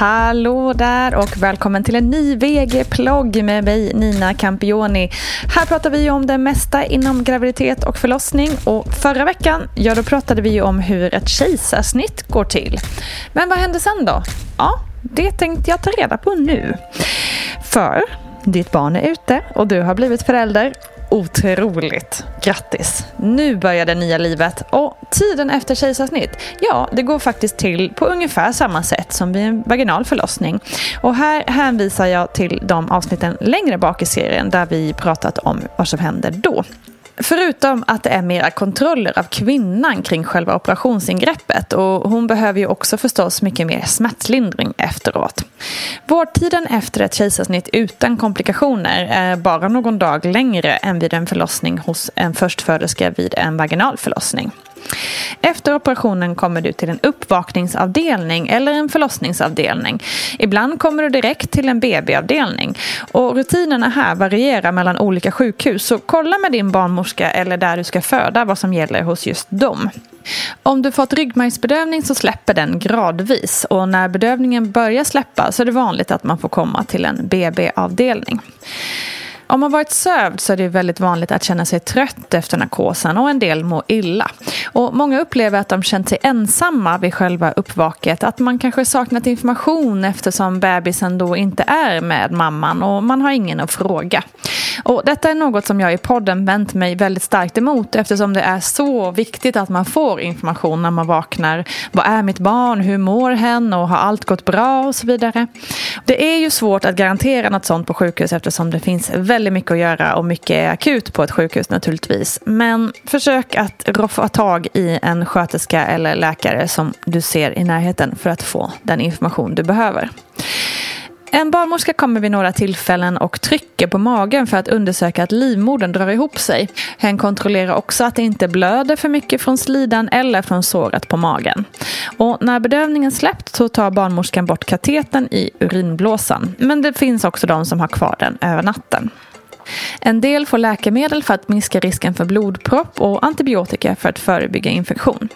Hallå där och välkommen till en ny VG-plogg med mig Nina Campioni. Här pratar vi om det mesta inom graviditet och förlossning och förra veckan, ja då pratade vi om hur ett kejsarsnitt går till. Men vad hände sen då? Ja, det tänkte jag ta reda på nu. För ditt barn är ute och du har blivit förälder Otroligt! Grattis! Nu börjar det nya livet och tiden efter kejsarsnitt, ja, det går faktiskt till på ungefär samma sätt som vid en vaginal förlossning. Och här hänvisar jag till de avsnitten längre bak i serien där vi pratat om vad som händer då. Förutom att det är mera kontroller av kvinnan kring själva operationsingreppet och hon behöver ju också förstås mycket mer smärtlindring efteråt. Vårdtiden efter ett kejsarsnitt utan komplikationer är bara någon dag längre än vid en förlossning hos en förstföderska vid en vaginal förlossning. Efter operationen kommer du till en uppvakningsavdelning eller en förlossningsavdelning. Ibland kommer du direkt till en BB-avdelning. Och rutinerna här varierar mellan olika sjukhus så kolla med din barnmorska eller där du ska föda vad som gäller hos just dem. Om du fått ryggmärgsbedövning så släpper den gradvis och när bedövningen börjar släppa så är det vanligt att man får komma till en BB-avdelning. Om man varit sövd så är det väldigt vanligt att känna sig trött efter narkosen och en del mår illa. Och många upplever att de känt sig ensamma vid själva uppvaket. Att man kanske saknat information eftersom bebisen då inte är med mamman och man har ingen att fråga. Och detta är något som jag i podden vänt mig väldigt starkt emot eftersom det är så viktigt att man får information när man vaknar. Vad är mitt barn? Hur mår hen? Och har allt gått bra? Och så vidare. Det är ju svårt att garantera något sånt på sjukhus eftersom det finns väldigt väldigt mycket att göra och mycket är akut på ett sjukhus naturligtvis. Men försök att roffa tag i en sköterska eller läkare som du ser i närheten för att få den information du behöver. En barnmorska kommer vid några tillfällen och trycker på magen för att undersöka att livmodern drar ihop sig. Hen kontrollerar också att det inte blöder för mycket från slidan eller från såret på magen. Och när bedövningen släppt så tar barnmorskan bort kateten i urinblåsan. Men det finns också de som har kvar den över natten. En del får läkemedel för att minska risken för blodpropp och antibiotika för att förebygga infektion.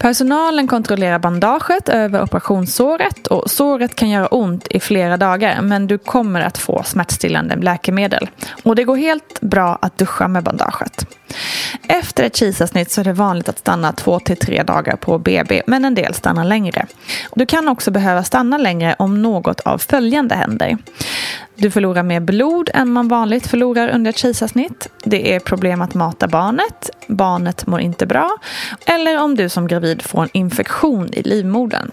Personalen kontrollerar bandaget över operationssåret och såret kan göra ont i flera dagar men du kommer att få smärtstillande läkemedel. Och det går helt bra att duscha med bandaget. Efter ett kejsarsnitt så är det vanligt att stanna två till tre dagar på BB, men en del stannar längre. Du kan också behöva stanna längre om något av följande händer. Du förlorar mer blod än man vanligt förlorar under ett kejsarsnitt. Det är problem att mata barnet. Barnet mår inte bra. Eller om du som gravid får en infektion i livmodern.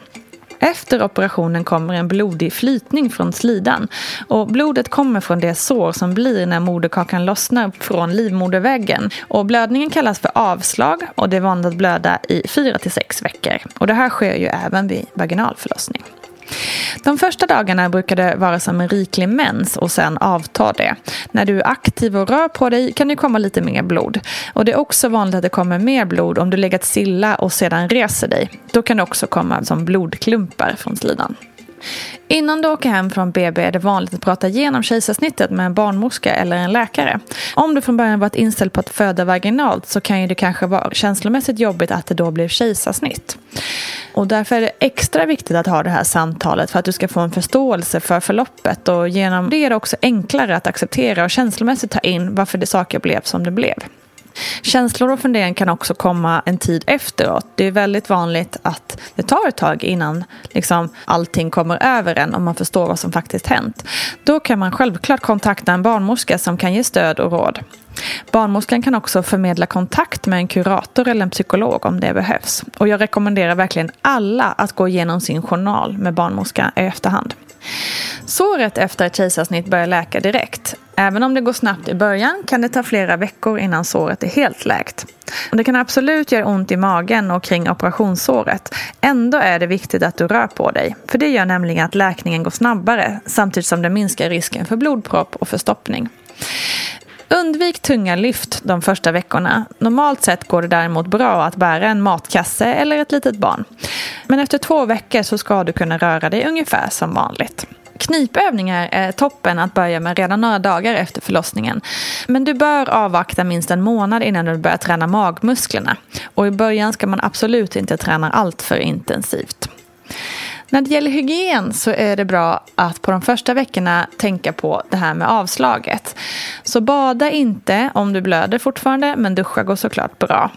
Efter operationen kommer en blodig flytning från slidan. Och blodet kommer från det sår som blir när moderkakan lossnar från livmoderväggen. Och blödningen kallas för avslag och det är vanligt att blöda i 4-6 veckor. Och det här sker ju även vid vaginal förlossning. De första dagarna brukar det vara som en riklig mens och sen avtar det. När du är aktiv och rör på dig kan det komma lite mer blod. Och det är också vanligt att det kommer mer blod om du legat stilla och sedan reser dig. Då kan det också komma som blodklumpar från slidan. Innan du åker hem från BB är det vanligt att prata igenom kejsarsnittet med en barnmorska eller en läkare. Om du från början varit inställd på att föda vaginalt så kan ju det kanske vara känslomässigt jobbigt att det då blir kejsarsnitt. Och därför är det extra viktigt att ha det här samtalet för att du ska få en förståelse för förloppet och genom det är det också enklare att acceptera och känslomässigt ta in varför det saker blev som det blev. Känslor och funderingar kan också komma en tid efteråt. Det är väldigt vanligt att det tar ett tag innan liksom, allting kommer över en och man förstår vad som faktiskt hänt. Då kan man självklart kontakta en barnmorska som kan ge stöd och råd. Barnmorskan kan också förmedla kontakt med en kurator eller en psykolog om det behövs. Och jag rekommenderar verkligen alla att gå igenom sin journal med barnmorska i efterhand. Såret efter ett kejsarsnitt börjar läka direkt. Även om det går snabbt i början kan det ta flera veckor innan såret är helt läkt. Det kan absolut göra ont i magen och kring operationssåret. Ändå är det viktigt att du rör på dig. För det gör nämligen att läkningen går snabbare samtidigt som det minskar risken för blodpropp och förstoppning. Undvik tunga lyft de första veckorna. Normalt sett går det däremot bra att bära en matkasse eller ett litet barn. Men efter två veckor så ska du kunna röra dig ungefär som vanligt. Knipövningar är toppen att börja med redan några dagar efter förlossningen. Men du bör avvakta minst en månad innan du börjar träna magmusklerna. Och i början ska man absolut inte träna allt för intensivt. När det gäller hygien så är det bra att på de första veckorna tänka på det här med avslaget. Så bada inte om du blöder fortfarande, men duscha går såklart bra.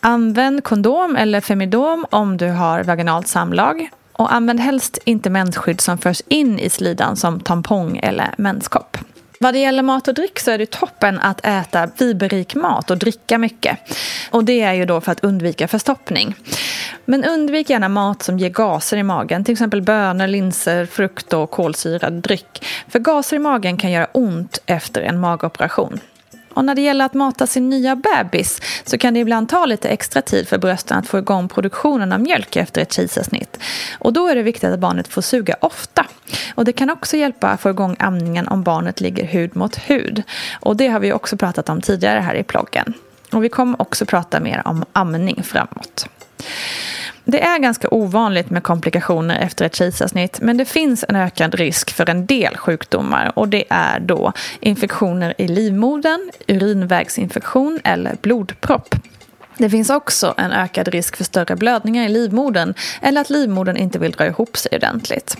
Använd kondom eller femidom om du har vaginalt samlag. Och använd helst inte mensskydd som förs in i slidan som tampong eller menskopp. Vad det gäller mat och dryck så är det toppen att äta fiberrik mat och dricka mycket. Och det är ju då för att undvika förstoppning. Men undvik gärna mat som ger gaser i magen, till exempel bönor, linser, frukt och kolsyrad dryck. För gaser i magen kan göra ont efter en magoperation. Och när det gäller att mata sin nya bebis så kan det ibland ta lite extra tid för brösten att få igång produktionen av mjölk efter ett kejsarsnitt. Och då är det viktigt att barnet får suga ofta. Och det kan också hjälpa att få igång amningen om barnet ligger hud mot hud. Och det har vi också pratat om tidigare här i ploggen. Och vi kommer också prata mer om amning framåt. Det är ganska ovanligt med komplikationer efter ett kejsarsnitt men det finns en ökad risk för en del sjukdomar och det är då infektioner i livmodern, urinvägsinfektion eller blodpropp. Det finns också en ökad risk för större blödningar i livmodern eller att livmodern inte vill dra ihop sig ordentligt.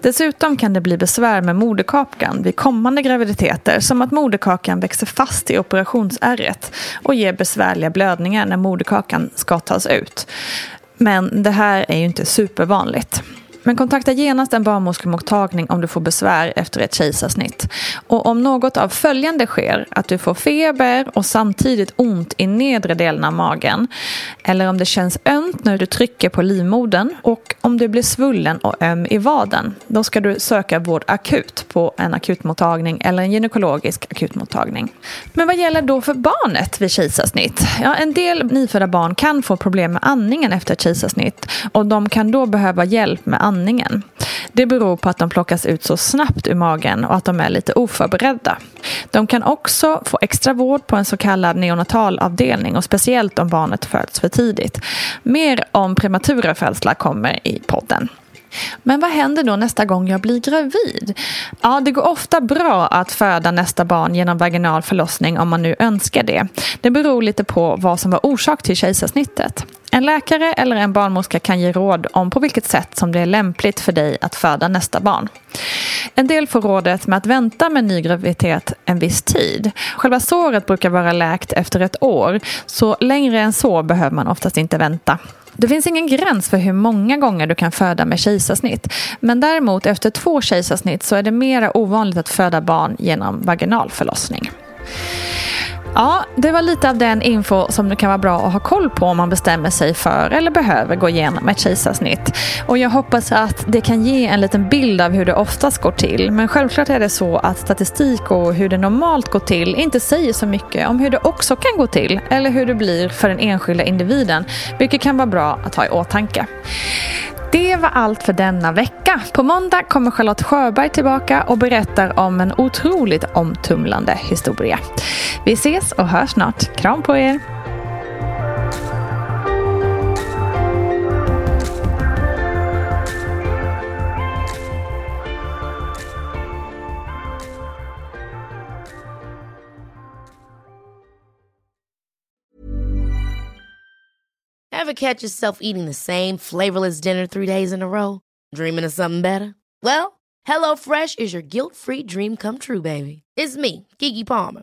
Dessutom kan det bli besvär med moderkakan vid kommande graviditeter som att moderkakan växer fast i operationsärret och ger besvärliga blödningar när moderkakan ska tas ut. Men det här är ju inte supervanligt. Men kontakta genast en barnmorskemottagning om du får besvär efter ett kejsarsnitt. Och om något av följande sker, att du får feber och samtidigt ont i nedre delen av magen, eller om det känns ömt när du trycker på livmodern och om du blir svullen och öm i vaden, då ska du söka vård akut på en akutmottagning eller en gynekologisk akutmottagning. Men vad gäller då för barnet vid kejsarsnitt? Ja, en del nyfödda barn kan få problem med andningen efter ett kejsarsnitt och de kan då behöva hjälp med andningen andningen. Det beror på att de plockas ut så snabbt ur magen och att de är lite oförberedda. De kan också få extra vård på en så kallad neonatalavdelning och speciellt om barnet föds för tidigt. Mer om prematura födslar kommer i podden. Men vad händer då nästa gång jag blir gravid? Ja, det går ofta bra att föda nästa barn genom vaginal förlossning om man nu önskar det. Det beror lite på vad som var orsak till kejsarsnittet. En läkare eller en barnmorska kan ge råd om på vilket sätt som det är lämpligt för dig att föda nästa barn. En del får rådet med att vänta med ny graviditet en viss tid. Själva såret brukar vara läkt efter ett år, så längre än så behöver man oftast inte vänta. Det finns ingen gräns för hur många gånger du kan föda med kejsarsnitt. Men däremot efter två kejsarsnitt så är det mera ovanligt att föda barn genom vaginal förlossning. Ja, det var lite av den info som det kan vara bra att ha koll på om man bestämmer sig för eller behöver gå igenom ett kejsarsnitt. Och jag hoppas att det kan ge en liten bild av hur det oftast går till. Men självklart är det så att statistik och hur det normalt går till inte säger så mycket om hur det också kan gå till eller hur det blir för den enskilda individen, vilket kan vara bra att ha i åtanke. Det var allt för denna vecka. På måndag kommer Charlotte Sjöberg tillbaka och berättar om en otroligt omtumlande historia. Vi ses och hörs snart. Kram på er! Ever catch yourself eating the same flavorless dinner three days in a row? Dreaming of something better? Well, HelloFresh is your guilt-free dream come true, baby. It's me, Kiki Palmer.